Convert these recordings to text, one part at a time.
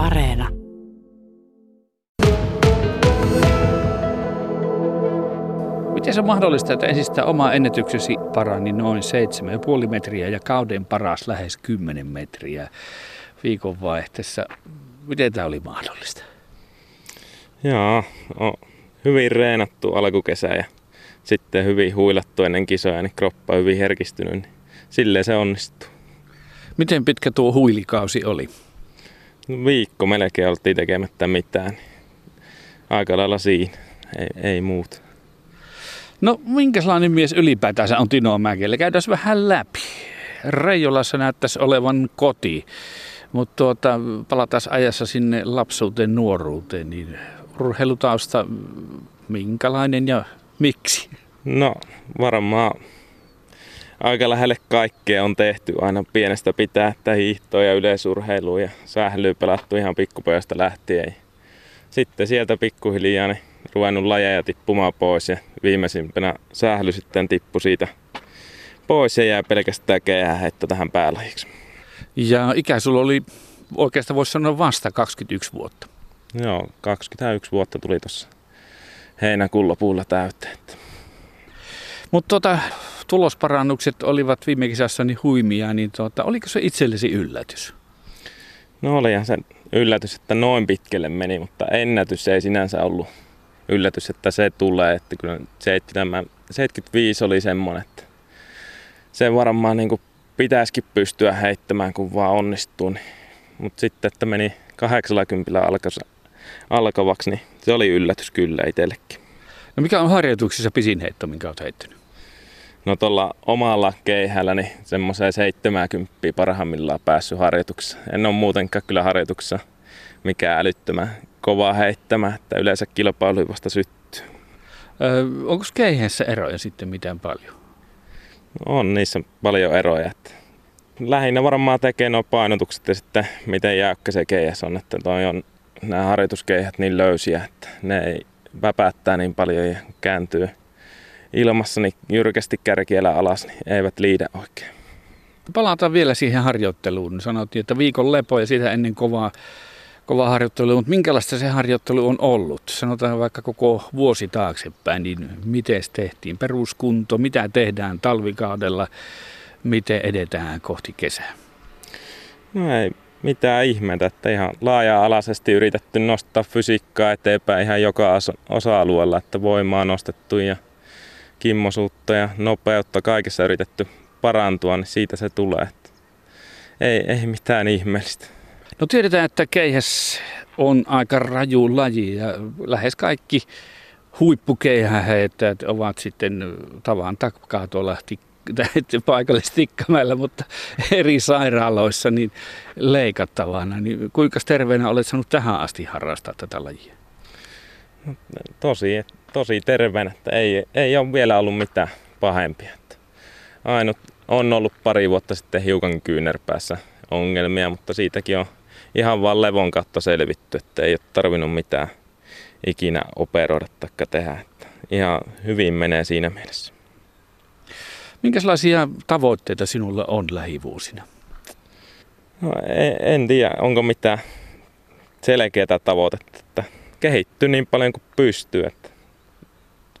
Areena. Miten se on mahdollista, että ensin sitä oma ennätyksesi parani noin 7,5 metriä ja kauden paras lähes 10 metriä viikonvaihteessa? Miten tämä oli mahdollista? Joo, on hyvin reenattu alkukesä ja sitten hyvin huilattu ennen kisoja, niin kroppa on hyvin herkistynyt, niin silleen se onnistuu. Miten pitkä tuo huilikausi oli? Viikko melkein oltiin tekemättä mitään. Aika lailla siinä, ei, ei muuta. No minkälainen mies ylipäätänsä on Tino Mäkelä? Käydään vähän läpi. Reijolassa näyttäisi olevan koti, mutta tuota, palataan ajassa sinne lapsuuteen, nuoruuteen, niin urheilutausta minkälainen ja miksi? No varmaan aika lähelle kaikkea on tehty aina pienestä pitää, että hiihtoa ja yleisurheilua ja sählyä pelattu ihan pikkupojasta lähtien. Sitten sieltä pikkuhiljaa niin ruvennut lajeja tippumaan pois ja viimeisimpänä sähly sitten tippui siitä pois ja jää pelkästään heitto tähän päälajiksi. Ja ikä sulla oli oikeastaan voisi sanoa vasta 21 vuotta. Joo, 21 vuotta tuli tuossa heinäkuun lopulla täyteen. Mutta tota, tulosparannukset olivat viime kisassa niin huimia, niin tota, oliko se itsellesi yllätys? No olihan se yllätys, että noin pitkälle meni, mutta ennätys ei sinänsä ollut yllätys, että se tulee. Että kyllä 75 oli semmoinen, että se varmaan niin kuin pitäisikin pystyä heittämään, kun vaan onnistuu. Niin. Mutta sitten, että meni 80 alkavaksi, niin se oli yllätys kyllä itsellekin. No mikä on harjoituksissa pisin heitto, minkä olet heittänyt? No tuolla omalla keihällä niin semmoiseen 70 parhaimmillaan päässyt harjoituksessa. En ole muutenkaan kyllä harjoituksessa mikään älyttömän kova heittämä, että yleensä kilpailu vasta syttyy. Öö, onko keihässä eroja sitten mitään paljon? No on niissä paljon eroja. Että lähinnä varmaan tekee nuo painotukset ja sitten miten jäykkä se keihäs on. Että toi on nämä harjoituskeihät niin löysiä, että ne ei väpäättää niin paljon ja kääntyy ilmassa niin jyrkästi kärkielä alas, niin eivät liidä oikein. Palataan vielä siihen harjoitteluun. Sanottiin, että viikon lepo ja sitä ennen kovaa, kovaa harjoittelua, mutta minkälaista se harjoittelu on ollut? Sanotaan vaikka koko vuosi taaksepäin, niin miten tehtiin peruskunto, mitä tehdään talvikaudella, miten edetään kohti kesää? No ei mitään ihmeitä, että ihan laaja-alaisesti yritetty nostaa fysiikkaa eteenpäin ihan joka osa-alueella, että voimaa nostettu ja kimmosuutta ja nopeutta kaikessa yritetty parantua, niin siitä se tulee. Että ei, ei mitään ihmeellistä. No tiedetään, että keihäs on aika raju laji ja lähes kaikki huippukeihäheittäjät ovat sitten tavan takaa tuolla paikalle Tikkamäellä, mutta eri sairaaloissa niin leikattavana. Niin kuinka terveenä olet saanut tähän asti harrastaa tätä lajia? Tosi, tosi terveenä, että ei, ei ole vielä ollut mitään pahempia. Ainut on ollut pari vuotta sitten hiukan kyynärpäässä ongelmia, mutta siitäkin on ihan vaan levon kautta selvitty, että ei ole tarvinnut mitään ikinä operoida tai tehdä. Että ihan hyvin menee siinä mielessä. Minkälaisia tavoitteita sinulla on lähivuosina? No, en, en tiedä, onko mitään selkeää tavoitetta, että kehittyy niin paljon kuin pystyy. Että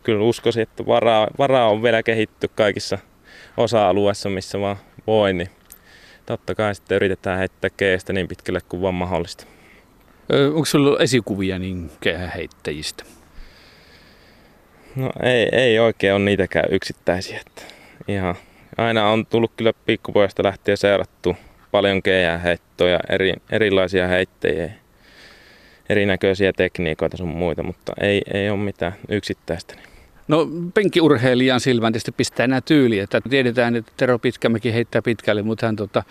kyllä uskoisin, että varaa, varaa on vielä kehitty kaikissa osa-alueissa, missä vaan voi, niin totta kai sitten yritetään heittää keestä niin pitkälle kuin vaan mahdollista. onko sinulla esikuvia niin heittäjistä? No ei, ei oikein ole niitäkään yksittäisiä. Että ihan, aina on tullut kyllä pikkupojasta lähtien seurattu paljon heittoja, eri, erilaisia heittäjiä, erinäköisiä tekniikoita sun muita, mutta ei, ei ole mitään yksittäistä. No penkkiurheilijan silmään tietysti pistää nämä tyyli, että tiedetään, että Tero Pitkämäki heittää pitkälle, mutta hän tota,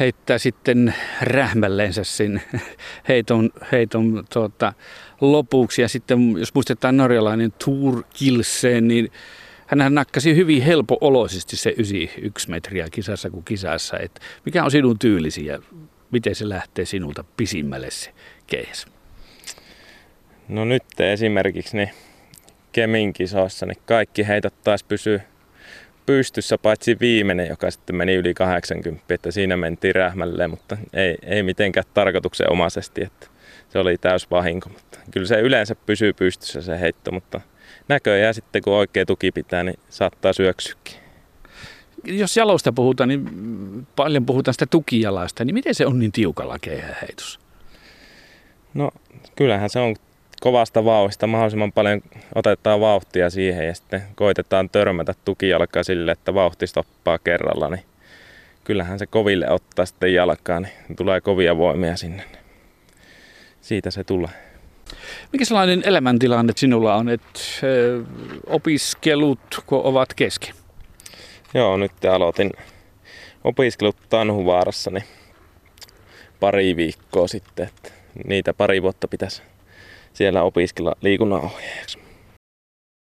heittää sitten rähmälleensä sen heiton, heiton tota, lopuksi. Ja sitten jos muistetaan norjalainen Tour Kilsen, niin hän nakkasi hyvin helpo-oloisesti se 91 metriä kisassa kuin kisassa. Et mikä on sinun tyylisi ja miten se lähtee sinulta pisimmälle se keihäs? No nyt esimerkiksi niin Kemin kisoissa, niin kaikki heitot taas pysyy pystyssä, paitsi viimeinen, joka sitten meni yli 80, että siinä mentiin rähmälleen, mutta ei, ei mitenkään tarkoituksenomaisesti, että se oli täys vahinko. Mutta kyllä se yleensä pysyy pystyssä se heitto, mutta näköjään sitten kun oikea tuki pitää, niin saattaa syöksyäkin. Jos jalosta puhutaan, niin paljon puhutaan sitä tukijalasta, niin miten se on niin tiukalla keihäheitos? No kyllähän se on kovasta vauhista mahdollisimman paljon otetaan vauhtia siihen ja sitten koitetaan törmätä tukijalkaa sille, että vauhti stoppaa kerralla, niin kyllähän se koville ottaa sitten jalkaa, niin tulee kovia voimia sinne. Siitä se tulee. Mikä sellainen elämäntilanne sinulla on, että opiskelut ovat kesken? Joo, nyt aloitin opiskelut Tanhuvaarassa niin pari viikkoa sitten. Että niitä pari vuotta pitäisi siellä opiskella liikunnanohjaajaksi.